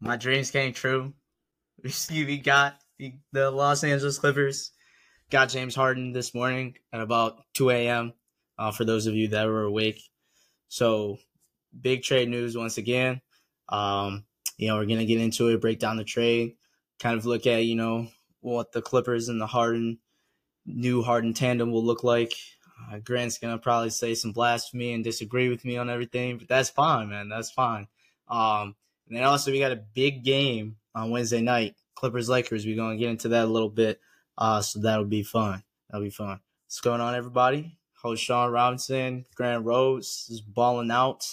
my dreams came true. We got the Los Angeles Clippers got James Harden this morning at about 2 a.m. Uh, for those of you that were awake. So big trade news once again. Um, you know, we're gonna get into it, break down the trade, kind of look at you know what the Clippers and the Harden new Harden tandem will look like. Uh, Grant's gonna probably say some blasphemy and disagree with me on everything, but that's fine, man. That's fine. Um, and then also we got a big game on Wednesday night, Clippers Lakers. We're gonna get into that a little bit. Uh, so that'll be fun. That'll be fun. What's going on, everybody? Host Shawn Robinson, Grant Rose is balling out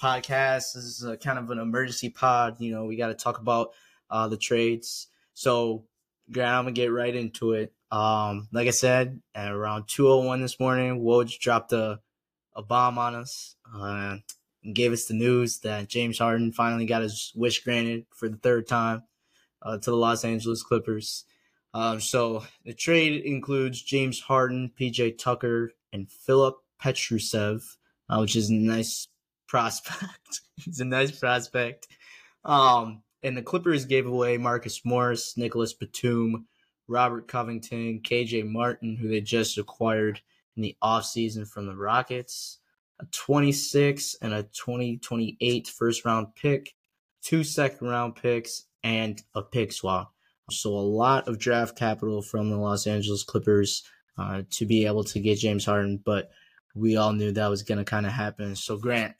podcast. This is a, kind of an emergency pod. You know, we got to talk about uh, the trades. So, Grant, I'm gonna get right into it. Um, like I said, at around 2:01 this morning, Woj dropped a a bomb on us uh, gave us the news that James Harden finally got his wish granted for the third time uh, to the Los Angeles Clippers. Um, so the trade includes James Harden, PJ Tucker, and Filip Petrusev, uh, which is a nice prospect. He's a nice prospect. Um, and the Clippers gave away Marcus Morris, Nicolas Batum, Robert Covington, KJ Martin, who they just acquired in the offseason from the Rockets, a 26 and a 2028 first round pick, two second round picks, and a pick swap. So a lot of draft capital from the Los Angeles Clippers uh, to be able to get James Harden, but we all knew that was going to kind of happen. So Grant,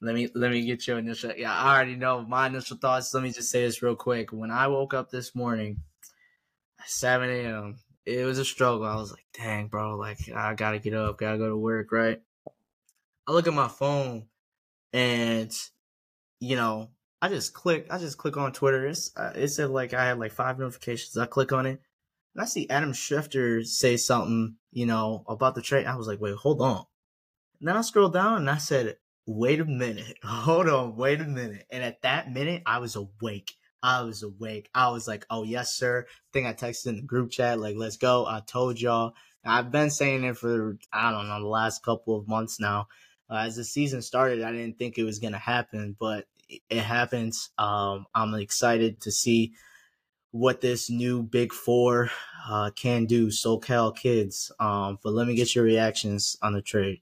let me let me get your initial. Yeah, I already know my initial thoughts. Let me just say this real quick. When I woke up this morning, at 7 a.m., it was a struggle. I was like, dang, bro, like I gotta get up, gotta go to work, right? I look at my phone, and you know, I just click, I just click on Twitter. It's uh, it said like I had like five notifications. I click on it, and I see Adam Schefter say something, you know, about the trade. I was like, wait, hold on. And then I scrolled down and I said, wait a minute, hold on, wait a minute. And at that minute, I was awake. I was awake. I was like, oh, yes, sir. I think I texted in the group chat, like, let's go. I told y'all. I've been saying it for, I don't know, the last couple of months now. Uh, as the season started, I didn't think it was going to happen, but it happens. Um, I'm excited to see what this new Big Four uh, can do, SoCal kids. Um, but let me get your reactions on the trade.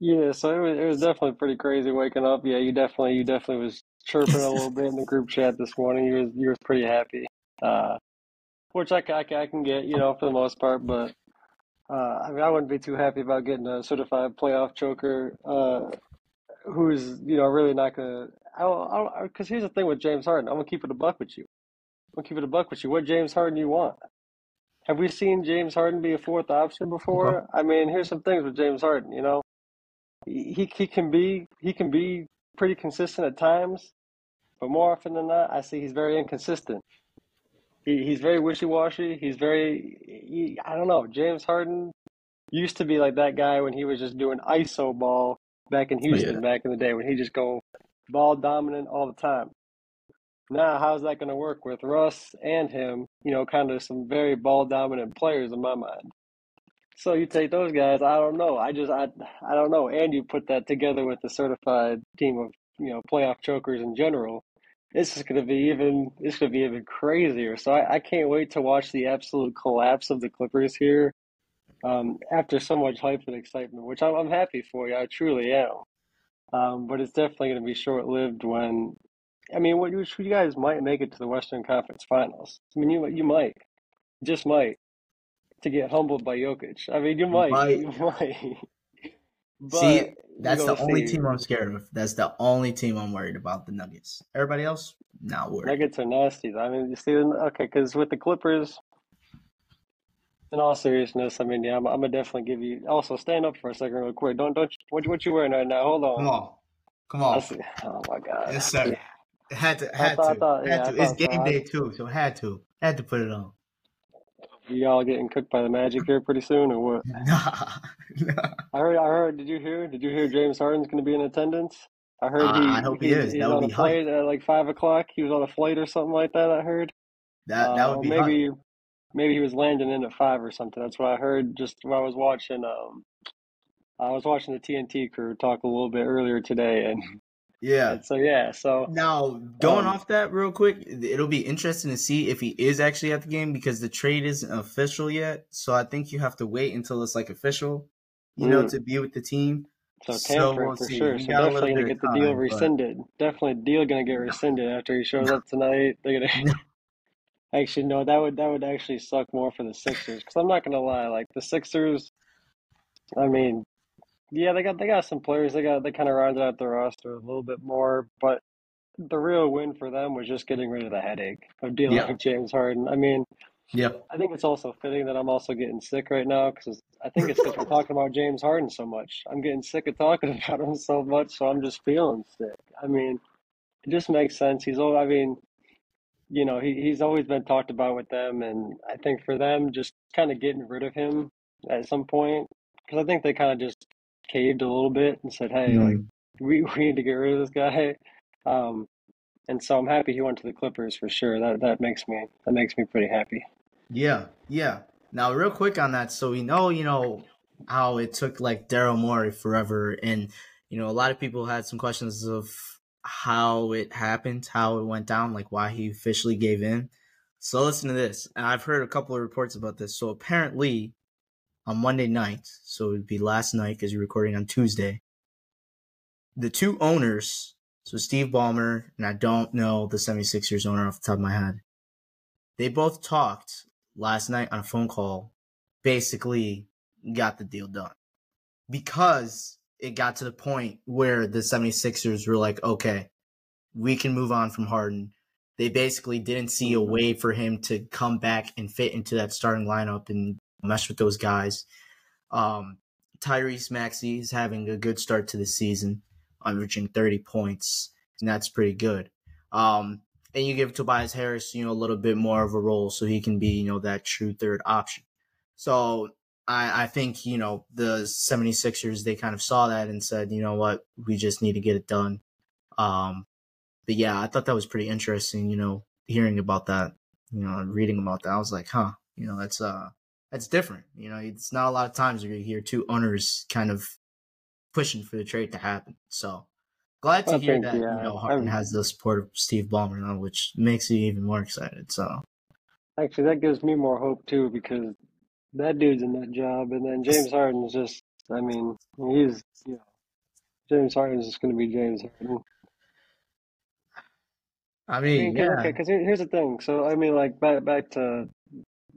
Yeah, so it was, it was definitely pretty crazy waking up. Yeah, you definitely you definitely was chirping a little bit in the group chat this morning. You was you was pretty happy, uh, which I, I, I can get, you know, for the most part. But uh, I mean, I wouldn't be too happy about getting a certified playoff choker, uh, who's you know really not gonna. Because here's the thing with James Harden. I'm gonna keep it a buck with you. I'm gonna keep it a buck with you. What James Harden you want? Have we seen James Harden be a fourth option before? I mean, here's some things with James Harden. You know, he he can be he can be pretty consistent at times, but more often than not, I see he's very inconsistent. He he's very wishy washy. He's very he, I don't know. James Harden used to be like that guy when he was just doing ISO ball back in Houston yeah. back in the day when he just go ball dominant all the time. Now, how's that going to work with Russ and him? You know, kind of some very ball dominant players in my mind. So you take those guys. I don't know. I just I I don't know. And you put that together with the certified team of you know playoff chokers in general. This is going to be even. It's going to be even crazier. So I, I can't wait to watch the absolute collapse of the Clippers here. Um, after so much hype and excitement, which I'm, I'm happy for you. I truly am. Um, but it's definitely going to be short lived when. I mean, what you, you guys might make it to the Western Conference Finals. I mean, you you might, just might to get humbled by Jokic. I mean, you might, might. you might. But see, that's the only see. team I'm scared of. That's the only team I'm worried about. The Nuggets. Everybody else, not worried. Nuggets are nasty. I mean, you see, okay, because with the Clippers, in all seriousness, I mean, yeah, I'm, I'm, gonna definitely give you. Also, stand up for a second, real quick. Don't don't. What what you wearing right now? Hold on. Come on, come on. Oh my god. Yes, sir. Yeah. Had to, had thought, to, thought, had yeah, to. It's game so. day too, so had to, had to put it on. You all getting cooked by the Magic here pretty soon, or what? Nah, nah. I heard. I heard. Did you hear? Did you hear James Harden's going to be in attendance? I heard uh, he. I hope he, he is. He's that would on be a flight at like five o'clock. He was on a flight or something like that. I heard. That that would uh, be maybe. Maybe he was landing in at five or something. That's what I heard. Just when I was watching. Um, I was watching the TNT crew talk a little bit earlier today, and Yeah. And so yeah, so Now, going Um, off that real quick, it'll be interesting to see if he is actually at the game because the trade isn't official yet. So I think you have to wait until it's like official, you know, Mm. to be with the team. so So tampering we'll for see. sure. So got a little definitely gonna get the deal time, but- rescinded. Definitely deal gonna get rescinded after he shows up tonight. They're gonna actually no, that would that would actually suck more for the Sixers because I'm not gonna lie, like the Sixers. I mean, yeah, they got they got some players. They got they kind of rounded out their roster a little bit more, but the real win for them was just getting rid of the headache of dealing Yeah. with James Harden. I mean, Yep. I think it's also fitting that I'm also getting sick right now because I think it's because we're talking about James Harden so much. I'm getting sick of talking about him so much, so I'm just feeling sick. I mean, it just makes sense. He's all, I mean, you know, he, he's always been talked about with them, and I think for them, just kind of getting rid of him at some point, because I think they kind of just caved a little bit and said, hey, like, Mm. we, we need to get rid of this guy. Um, and so I'm happy he went to the Clippers for sure. That that makes me that makes me pretty happy. Yeah, yeah. Now, real quick on that, so we know, you know, how it took like Daryl Morey forever, and you know, a lot of people had some questions of how it happened, how it went down, like why he officially gave in. So listen to this, and I've heard a couple of reports about this. So apparently, on Monday night, so it would be last night because you're recording on Tuesday. The two owners, so Steve Ballmer, and I don't know the 76ers owner off the top of my head, they both talked last night on a phone call, basically got the deal done. Because it got to the point where the 76ers were like, okay, we can move on from Harden. They basically didn't see a way for him to come back and fit into that starting lineup and mesh with those guys. Um, Tyrese Maxey is having a good start to the season, averaging 30 points, and that's pretty good. Um, and you give Tobias Harris, you know, a little bit more of a role so he can be, you know, that true third option. So I, I think, you know, the 76ers, they kind of saw that and said, you know what, we just need to get it done. Um, but yeah, I thought that was pretty interesting, you know, hearing about that, you know, reading about that. I was like, huh, you know, that's, uh, that's different. You know, it's not a lot of times where you hear two owners kind of pushing for the trade to happen. So glad to I hear think, that, yeah, you know, Harden I'm- has the support of Steve Ballmer now, which makes you even more excited. So Actually, that gives me more hope too because that dude's in that job, and then James Harden's just, I mean, he's, you know, James Harden's just going to be James Harden. I I mean, mean, yeah, okay, because here's the thing. So, I mean, like back back to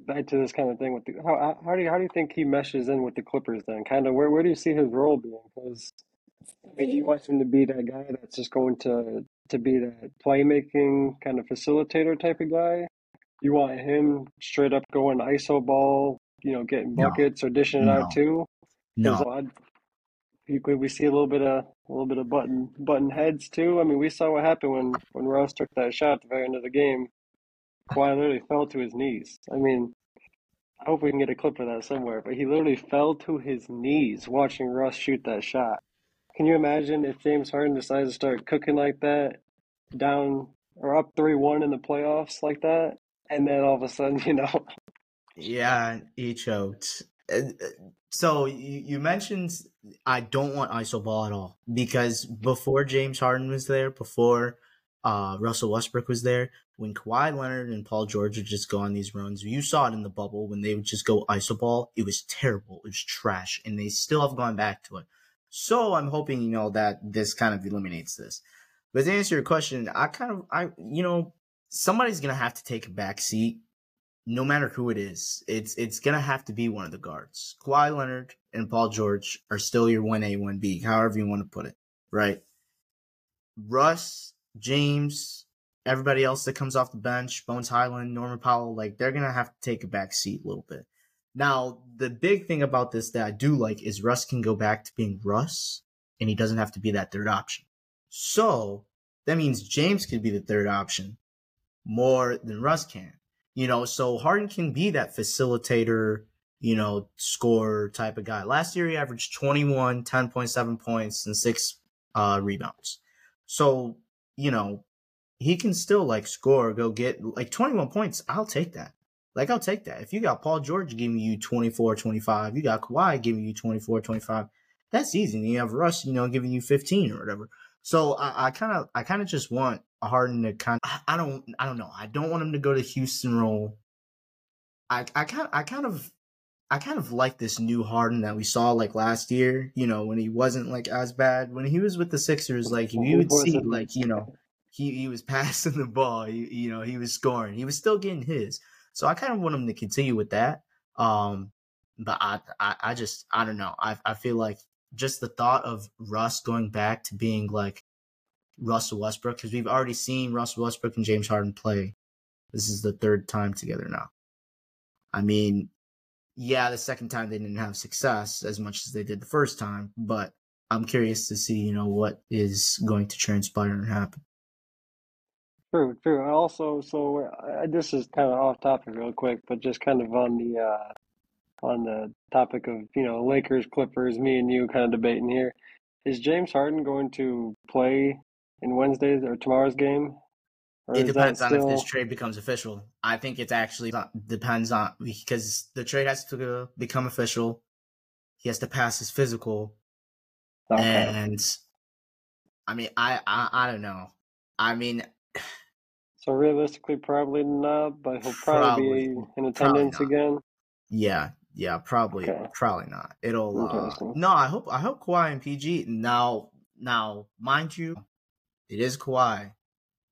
back to this kind of thing with the how how do you how do you think he meshes in with the Clippers then? Kind of where where do you see his role being? Because I mean, you want him to be that guy that's just going to to be that playmaking kind of facilitator type of guy. You want him straight up going ISO ball, you know, getting No. buckets or dishing it out No. too. 'Cause no, you- could we see a little bit of a little bit of button button heads too? I mean, we saw what happened when when Russ took that shot at the very end of the game. Kawhi literally fell to his knees. I mean, I hope we can get a clip of that somewhere. But he literally fell to his knees watching Russ shoot that shot. Can you imagine if James Harden decides to start cooking like that, down or up three one in the playoffs like that, and then all of a sudden, you know, yeah, he choked. Uh, So you mentioned I don't want ISO ball at all because before James Harden was there, before uh, Russell Westbrook was there, when Kawhi Leonard and Paul George would just go on these runs, you saw it in the bubble when they would just go ISO ball. It was terrible. It was trash, and they still have gone back to it. So I'm hoping you know that this kind of eliminates this. But to answer your question, I kind of I you know somebody's gonna have to take a back seat no matter who it is, it's it's gonna have to be one of the guards. Kawhi Leonard and Paul George are still your one A, one B, however you want to put it, right? Russ, James, everybody else that comes off the bench, Bones Hyland, Norman Powell, like they're gonna have to take a back seat a little bit. Now, the big thing about this that I do like is Russ can go back to being Russ, and he doesn't have to be that third option. So that means James could be the third option more than Russ can. You know, so Harden can be that facilitator, you know, scorer type of guy. Last year he averaged 21, 10.7 points and six uh, rebounds. So, you know, he can still like score, go get like 21 points. I'll take that. Like, I'll take that. If you got Paul George giving you 24, 25, you got Kawhi giving you 24, 25, that's easy. And you have Russ, you know, giving you 15 or whatever. So I kind of I kind of just want Harden to kind. Of, I don't I don't know. I don't want him to go to Houston role. I I kind I kind of I kind of like this new Harden that we saw like last year. You know when he wasn't like as bad when he was with the Sixers. Like you would see like you know he he was passing the ball. He, you know he was scoring. He was still getting his. So I kind of want him to continue with that. Um, but I, I, I just, I don't know. I, I feel like just the thought of Russ going back to being like Russell Westbrook, because we've already seen Russell Westbrook and James Harden play. This is the third time together now. I mean, yeah, the second time they didn't have success as much as they did the first time, but I'm curious to see, you know, what is going to transpire and happen. True, true. Also, so uh, this is kind of off topic real quick, but just kind of on the uh, on the topic of you know Lakers, Clippers, me and you kind of debating here. Is James Harden going to play in Wednesday's or tomorrow's game? Or it depends on still... if this trade becomes official. I think it's actually depends on because the trade has to become official. He has to pass his physical, okay. and I mean, I, I I don't know. I mean, so realistically, probably not, but he'll probably, probably be in attendance again. Yeah, yeah, probably, okay. probably not. It'll. Uh, no, I hope I hope Kawhi and PG now. Now, mind you, it is Kawhi,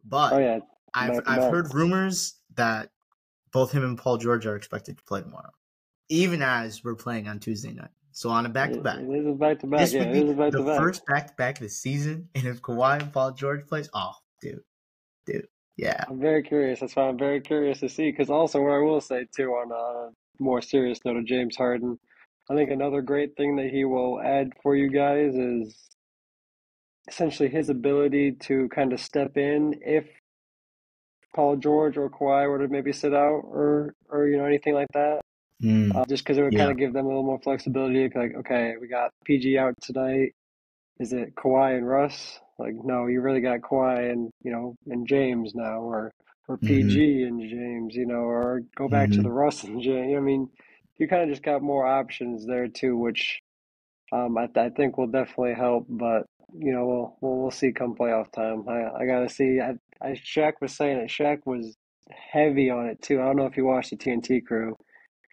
but oh, yeah. I've I've heard rumors that both him and Paul George are expected to play tomorrow, even as we're playing on Tuesday night. So on a back to back. It is back to back. This yeah, would be the first back to back of the season, and if Kawhi and Paul George plays, oh, dude, dude, yeah. I'm very curious. That's why I'm very curious to see. Because also, what I will say too, on a more serious note of James Harden, I think another great thing that he will add for you guys is essentially his ability to kind of step in if Paul George or Kawhi were to maybe sit out or or you know anything like that. Mm, uh, just because it would yeah. kind of give them a little more flexibility. Like, okay, we got PG out tonight. Is it Kawhi and Russ? Like, no, you really got Kawhi and you know and James now, or or PG mm-hmm. and James, you know, or go back mm-hmm. to the Russ and James. I mean, you kind of just got more options there too, which um, I, I think will definitely help. But you know, we'll we'll, we'll see come playoff time. I I gotta see. I, I Shaq was saying it. Shaq was heavy on it too. I don't know if you watched the TNT crew.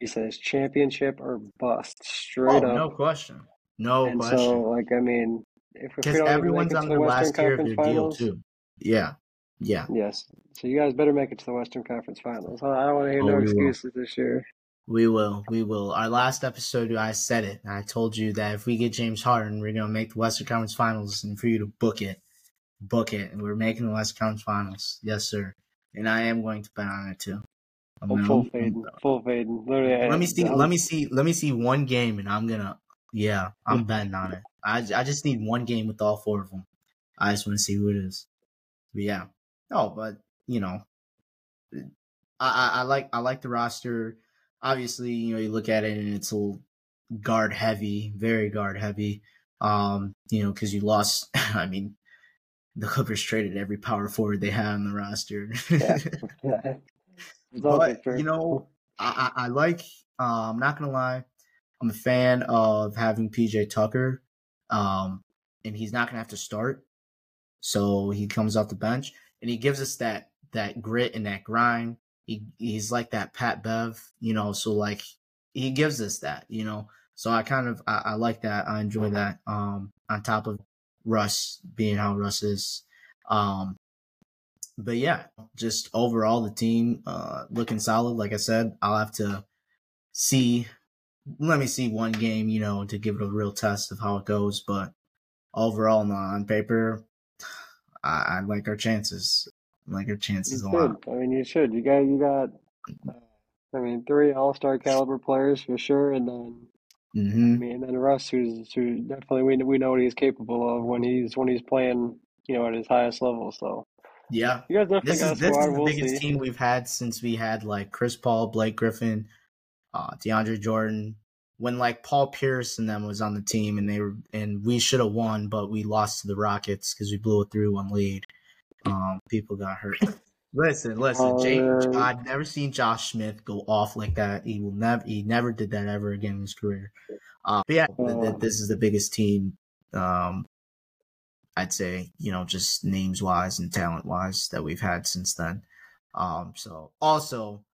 He says championship or bust, straight oh, up. No question. No and question. So, like, I mean, if because everyone's on the, the last year of their Finals, deal too. Yeah, yeah. Yes. So you guys better make it to the Western Conference Finals. I don't want to hear oh, no excuses will. this year. We will. We will. Our last episode, I said it. I told you that if we get James Harden, we're gonna make the Western Conference Finals, and for you to book it, book it, and we're making the Western Conference Finals. Yes, sir. And I am going to bet on it too. I'm oh, full fading. Full fading. Literally, let me see. Let me see. Let me see one game, and I'm gonna. Yeah, I'm betting on it. I I just need one game with all four of them. I just want to see who it is. But yeah, no, but you know, I, I, I like I like the roster. Obviously, you know, you look at it and it's a guard heavy, very guard heavy. Um, you know, because you lost. I mean, the Clippers traded every power forward they had on the roster. yeah. yeah. But you know, I, I, I like. Uh, I'm not gonna lie. I'm a fan of having PJ Tucker, um, and he's not gonna have to start, so he comes off the bench and he gives us that that grit and that grind. He he's like that Pat Bev, you know. So like he gives us that, you know. So I kind of I, I like that. I enjoy that. Um, on top of Russ being how Russ is. Um, but yeah, just overall the team uh looking solid. Like I said, I'll have to see. Let me see one game, you know, to give it a real test of how it goes. But overall, on paper, I, I like our chances. Like our chances you a lot. I mean, you should. You got you got. Uh, I mean, three All Star caliber players for sure, and then mm-hmm. I mean, and then Russ, who's who definitely we we know what he's capable of when he's when he's playing, you know, at his highest level. So yeah, you guys definitely this got is, this is the we'll biggest see. team we've had since we had like Chris Paul, Blake Griffin, uh, DeAndre Jordan, when like Paul Pierce and them was on the team and they were and we should have won, but we lost to the Rockets because we blew a three one lead. Um, people got hurt. listen, listen, uh, I've never seen Josh Smith go off like that. He will never, he never did that ever again in his career. Uh, but yeah, uh, this is the biggest team um, I'd say, you know, just names wise and talent wise that we've had since then. Um, so also,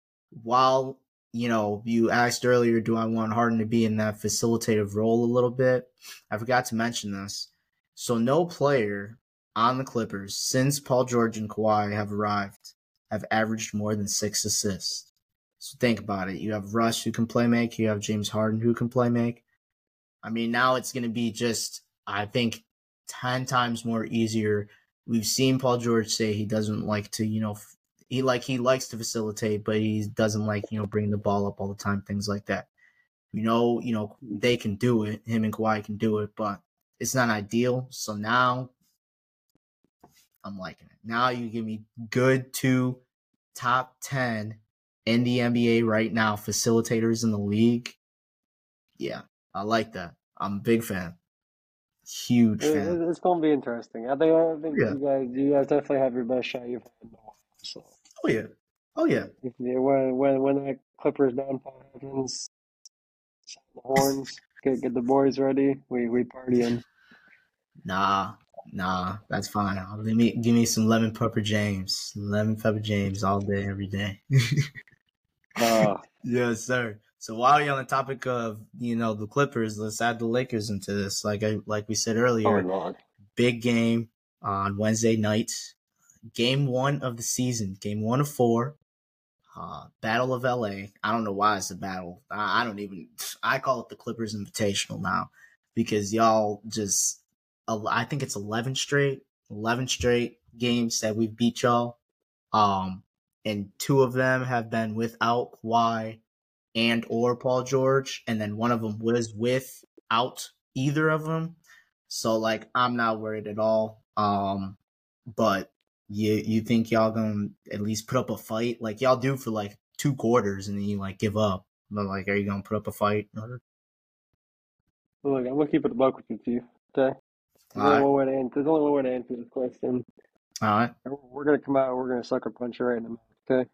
while you know, you asked earlier, do I want Harden to be in that facilitative role a little bit? I forgot to mention this. So no player on the Clippers since Paul George and Kawhi have arrived have averaged more than six assists. So think about it. You have Russ who can play make. You have James Harden who can play make. I mean, now it's going to be just, I think, 10 times more easier. We've seen Paul George say he doesn't like to, you know, he like he likes to facilitate, but he doesn't like, you know, bring the ball up all the time, things like that. You know, you know, they can do it. Him and Kawhi can do it, but it's not ideal. So now I'm liking it. Now you give me good two top 10 in the NBA right now, facilitators in the league. Yeah, I like that. I'm a big fan. Huge It- fan. It's going to be interesting. I think, I think Yeah. you guys, you guys definitely have your best shot you've had in a while. So Oh yeah. Oh yeah. when when when that Clippers downfall happens, the horns, get get the boys ready. We we partying. Nah, nah, that's fine. I'll- me give me some lemon pepper James. Lemon pepper James all day, every day. Uh, yes, sir. So while you're on the topic of, you know, the Clippers, let's add the Lakers into this. Like I like we said oh earlier, Lord. big game on Wednesday night. Game one of the season, game one of four. Uh, battle of LA. I don't know why it's a battle. I, I don't even. I call it the Clippers Invitational now because y'all just. I think it's eleven straight, eleven straight games that we've beat y'all. Um, and two of them have been without Kawhi and or Paul George, and then one of them was without either of them. So like I'm not worried at all. Um, but you you think y'all gonna at least put up a fight like y'all do for like two quarters and then you like give up? But like, are you gonna put up a fight? Look, I'm gonna keep it a buck with you, Chief. Okay. There's All only right, one way to answer. There's only one way to answer this question. all right. We're gonna come out. We're gonna sucker punch right in the mouth. Okay.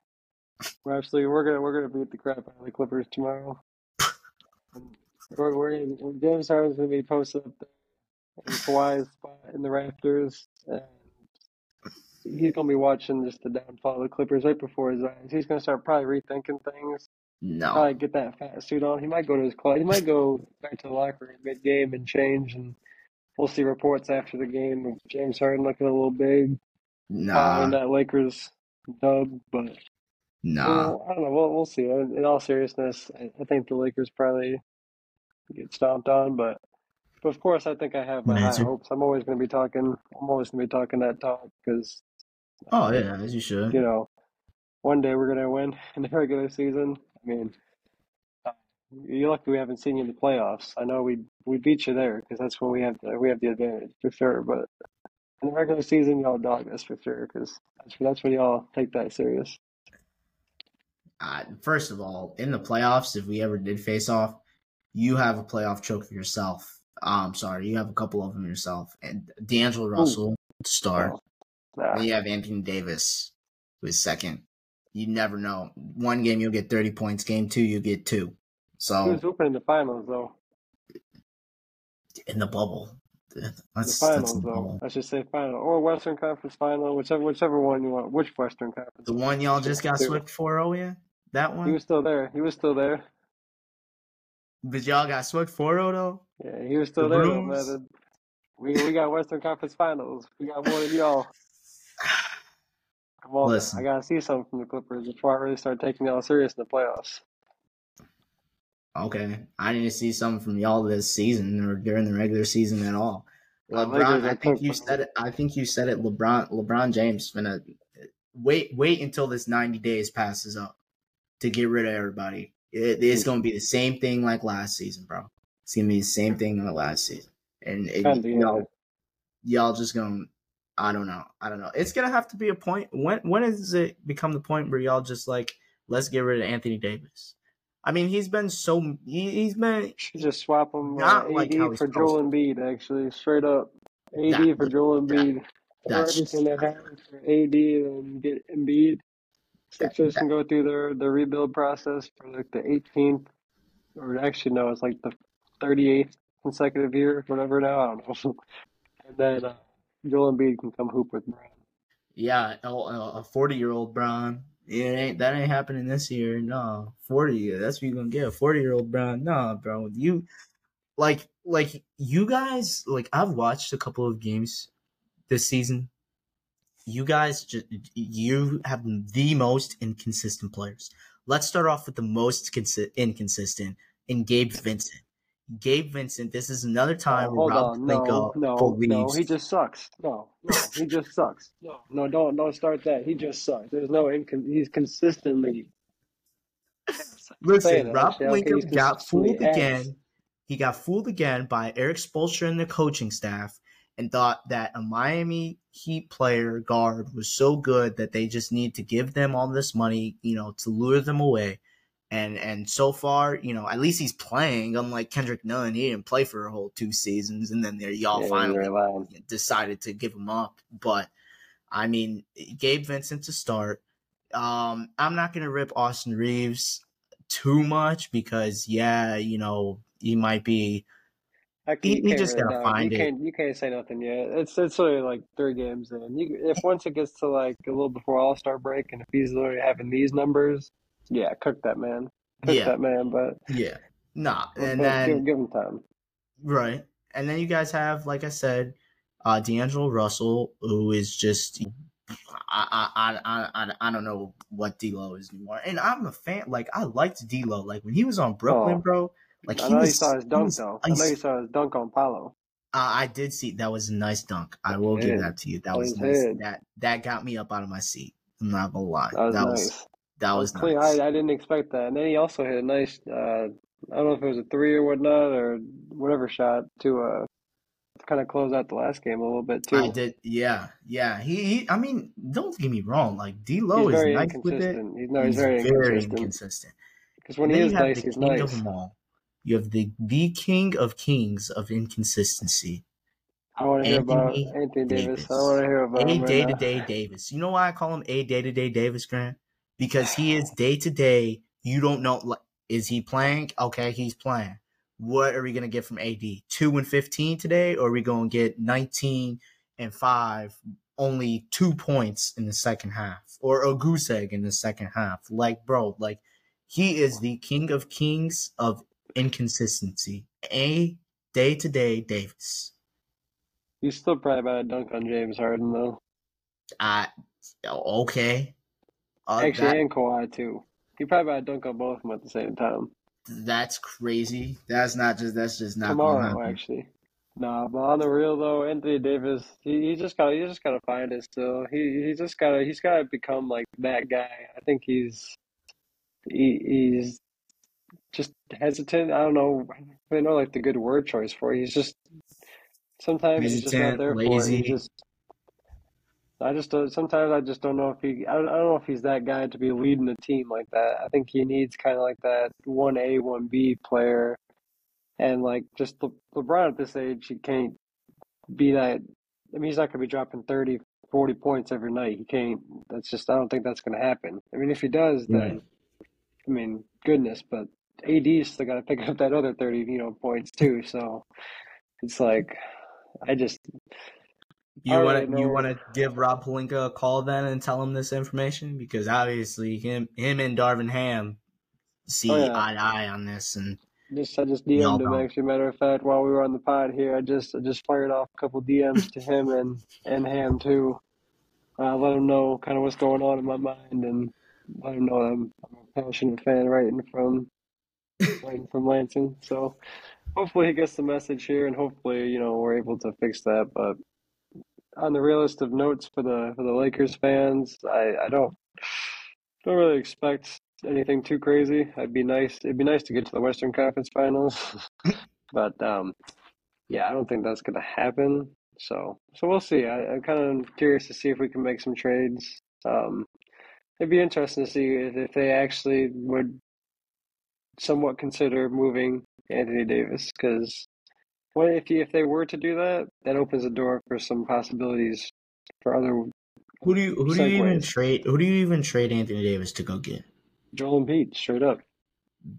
We're actually we're gonna we're gonna beat the crap out of the Clippers tomorrow. We're, we're in, James Harden's gonna be posted up there in Kawhi's spot in the rafters, and he's gonna be watching just the downfall of the Clippers right before his eyes. He's gonna start probably rethinking things. No, Probably get that fat suit on. He might go to his club. He might go back to the locker room mid game and change. And we'll see reports after the game of James Harden looking a little big nah, that Lakers dub, but. nah. Well, I don't know. We'll, we'll see. In in all seriousness, I, I think the Lakers probably get stomped on, but but of course, I think I have my high hopes. I'm always going to be talking. I'm always going to be talking that talk because Oh yeah, as you should. you know, one day we're going to win in the regular season. I mean, uh, you're lucky we haven't seen you in the playoffs. I know we we beat you there because that's when we have the we have the advantage for sure. But in the regular season, y'all dog us for sure because that's that's when y'all take that serious. Uh, first of all, in the playoffs, if we ever did face off, you have a playoff choke for yourself. Um, sorry, you have a couple of them yourself, and D'Angelo Russell to start. Oh, nah. Then you have Anthony Davis, who is second. You never know. One game you'll get thirty points. Game two you get two. He So was open in the finals though. in the bubble, that's The finals, in the though. I should say final or Western Conference final, whichever whichever one you want. Which Western Conference? The one y'all just got swept for. Oh yeah, that one. He was still there. He was still there. But y'all got swept for though. Yeah, he was still The there. though, man. We we got Western Conference finals. We got more than y'all. Come on, man. Listen. I gotta see something from the Clippers before I really start taking y'all serious in the playoffs. Okay, I didn't see something from y'all this season or during the regular season at all. LeBron, I think you said it. I think you said it. LeBron, LeBron James, gonna wait, wait until this ninety days passes up to get rid of everybody. It, it's gonna be the same thing like last season, bro. It's gonna be the same thing like last season, and it, y'all, y'all just gonna. I don't know. I don't know. It's gonna have to be a point. When when does it become the point where y'all just like let's get rid of Anthony Davis? I mean, he's been so he, he's been just swap him not uh, Not AD like for Joel Embiid. Actually, straight up, AD That- for Joel Embiid. Or that's- everything that happens for AD and get Embiid. Sixers that- can go through their, their rebuild process for like the 18th, or actually no, it's like the 38th consecutive year, whatever now. I don't know. and then uh, Joel Embiid can come hoop with Bron. Yeah, a forty-year-old Bron. It ain't that ain't happening this year. No, forty. That's what you gonna get. Forty-year-old Bron. No, bro. You like like you guys like I've watched a couple of games this season. You guys just you have the most inconsistent players. Let's start off with the most consi- inconsistent in Gabe Vincent. Gabe Vincent, this is another time oh, Rob on. No, no, believes... no, he just sucks. No, no, he just sucks. No, no, don't don't start that. He just sucks. There's no incon- he's consistently Listen, Rob Pelinka got fooled again. He got fooled again by Erik Spoelstra and the coaching staff and thought that a Miami Heat player guard was so good that they just need to give them all this money, you know, to lure them away. And and so far, you know, at least he's playing. Unlike Kendrick Nunn, he didn't play for a whole two seasons, and then there y'all yeah, finally decided to give him up. But I mean, Gabe Vincent to start. Um, I'm not gonna rip Austin Reaves too much because yeah, you know, he might be. he, he just gotta find you it. Can't, you can't say nothing yet. It's it's only like three games in. You, if once it gets to like a little before All Star break, and if he's literally having these numbers, yeah, cook that man. Cook yeah. that man. But yeah, nah, and then give, give him time. Right, and then you guys have, like I said, uh, D'Angelo Russell, who is just I I I I, I don't know what D'Lo is anymore. And I'm a fan. Like I liked D'Lo. Like when he was on Brooklyn, oh. bro. Like I know was, you saw his dunk though. I know you saw his dunk on Paolo. Uh, I did see that was a nice dunk. I will give that to you. That was nice. That that got me up out of my seat. I'm not gonna lie. That was that nice. That was clean. Nice. I, I didn't expect that. And then he also hit a nice. Uh, I don't know if it was a three or whatnot or whatever shot to uh to kind of close out the last game a little bit too. I did. Yeah, yeah. He. he I mean, don't get me wrong. Like D'Lo is nice with it. He's, no, he's, he's very, very inconsistent. Because when he is nice, he's nice. Of them all. You have the the king of kings of inconsistency. I want to hear about Anthony Davis. Davis. I want to hear about a day to day Davis. You know why I call him a day to day Davis, Grant? Because he is day to day. You don't know. Is he playing? Okay, he's playing. What are we gonna get from AD? Two and fifteen today, or are we gonna get nineteen and five? Only two points in the second half, or a goose egg in the second half. Like, bro, like he is the king of kings of inconsistency. A day to day Davis. You still probably about a dunk on James Harden though. Uh okay. Uh, Actually, that, and Kawhi too. You probably about a dunk on both of them at the same time. That's crazy. That's not just. That's just not. Tomorrow, actually. Nah, but on the real though, Anthony Davis, he, he just got he just gotta find it still. He he just gotta he's gotta become like that guy. I think he's he, he's just hesitant. I don't know. I don't know like the good word choice for it. He's just sometimes hesitant, he's just not there lazy. for it. just I just don't, sometimes I just don't know if he I don't, I don't know if he's that guy to be leading a team like that. I think he needs kind of like that one A one B player, and like just Le, LeBron at this age, he can't be that. I mean, he's not going to be dropping 30, 40 points every night. He can't. That's just I don't think that's going to happen. I mean, if he does, then right. I mean, goodness, but AD's still got to pick up that other 30, you know, points too. So it's like, I just. You want to you want to give Rob Pelinka a call then and tell him this information because obviously him him and Darvin Ham see oh, yeah. eye to eye on this and just I just DM'd him actually matter of fact while we were on the pod here I just I just fired off a couple DMs to him and and Ham too uh, let him know kind of what's going on in my mind and let him know I'm, I'm a passionate fan writing from writing from Lansing. So hopefully he gets the message here, and hopefully you know we're able to fix that. But on the realist of notes for the for the Lakers fans, I, I don't don't really expect anything too crazy. I'd be nice. It'd be nice to get to the Western Conference Finals, but um, yeah, I don't think that's gonna happen. So so we'll see. I, I'm kind of curious to see if we can make some trades. Um, it'd be interesting to see if, if they actually would somewhat consider moving Anthony Davis because what if if they were to do that, that opens the door for some possibilities for other. Who do you who do you even trade? Who do you even trade Anthony Davis to go get? Joel Embiid, straight up.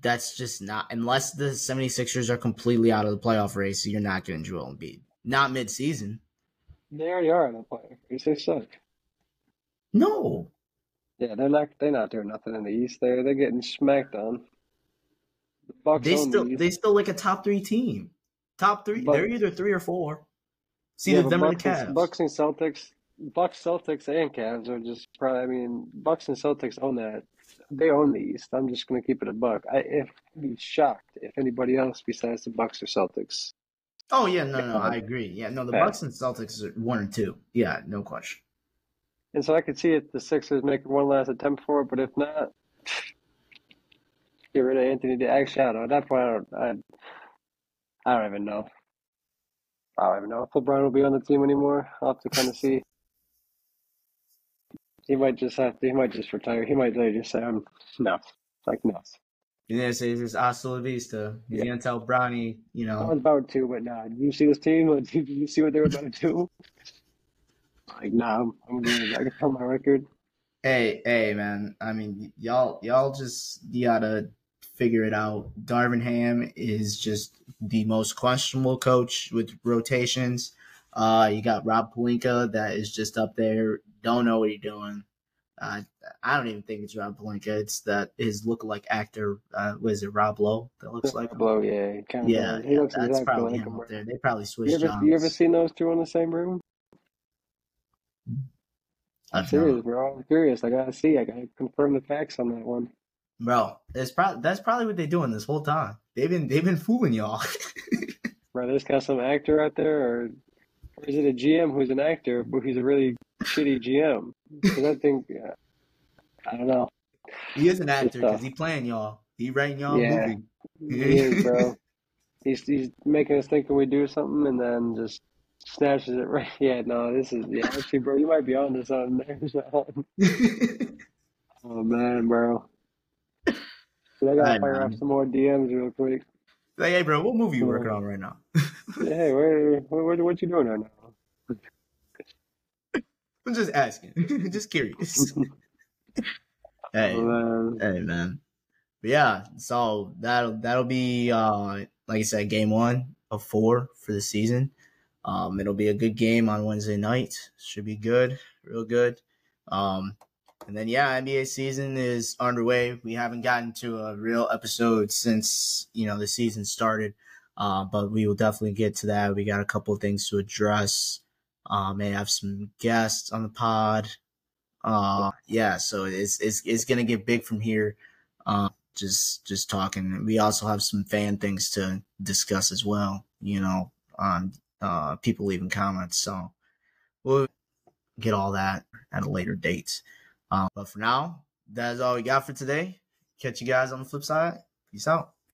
That's just not unless the 76ers are completely out of the playoff race. You're not getting Joel Embiid. Not mid season. They already are in the playoffs. They suck. No, Yeah, they're not. They're not doing nothing in the East. They're they're getting smacked on. The Bucks they still the they still like a top three team. Top three, But- they're either three or four. See Yeah, them or the Bucks Cavs. and, Bucks and Celtics, Bucks, Celtics, and Cavs are just probably. I mean, Bucks and Celtics own that. They own the East. I'm just gonna keep it a buck. I if I'd be shocked if anybody else besides the Bucks or Celtics. Oh yeah, no, no, I agree. Yeah, no, the Yeah. Bucks and Celtics are one and two. Yeah, no question. And so I could see if the Sixers making one last attempt for it, but if not, get rid of Anthony. Actually, I don't know. At that point, I don't. I, I don't even know. I don't even know if LeBron will be on the team anymore. I'll have to kind of see. He might just have to. He might just retire. He might just say, "I'm no." Like no. You're gonna say this hasta la vista. He's Yeah. gonna tell Bronny, you know. I was about to, but nah. Did you see this team? Did you see what they were about to do? Like, nah. I'm, I'm going to on my record. hey, hey, man. I mean, y'all, y'all just you gotta figure it out. Darvin Ham is just the most questionable coach with rotations. Uh, you got Rob Pelinka that is just up there, don't know what he's doing. Uh, I don't even think it's Rob Pelinka. It's that his lookalike actor. Uh, was it Rob Lowe that looks like him? Blow, yeah. Kind of Yeah, He yeah, looks that's exactly probably like him up there. They probably switched You ever, jobs. you ever seen those two in the same room? I'm serious, bro. I'm curious. I gotta see. I gotta confirm the facts on that one. Bro, it's probably that's probably what they're doing this whole time. They've been they've been fooling y'all. Bro, there's got some actor out there, or, or is it a GM who's an actor, but he's a really shitty GM? Because I think, yeah, I don't know. he is an actor because he playing y'all. He writing y'all Yeah. movie. He is, bro. He's he's making us think that we do something, and then just snatches it right. Yeah, no, this is yeah. Actually, bro, you might be on to something there. oh man, bro. So I gotta Alright, fire man. off some more DMs real quick. like, hey, bro, what movie you working on right now? Hey, where, what, what you doing right now? I'm just asking, just curious. hey, man. hey, man. But yeah, so that'll that'll be uh like I said, game one of four for the season. Um, it'll be a good game on Wednesday night. Should be good, real good. Um, and then yeah, NBA season is underway. We haven't gotten to a real episode since you know the season started, uh, but we will definitely get to that. We got a couple things to address. Uh, may have some guests on the pod. Uh, yeah, so it's it's it's gonna get big from here. Uh, just just talking. We also have some fan things to discuss as well. You know, uh, people leaving comments. So we'll get all that at a later date. Um, but for now, that is all we got for today. Catch you guys on the flip side. Peace out.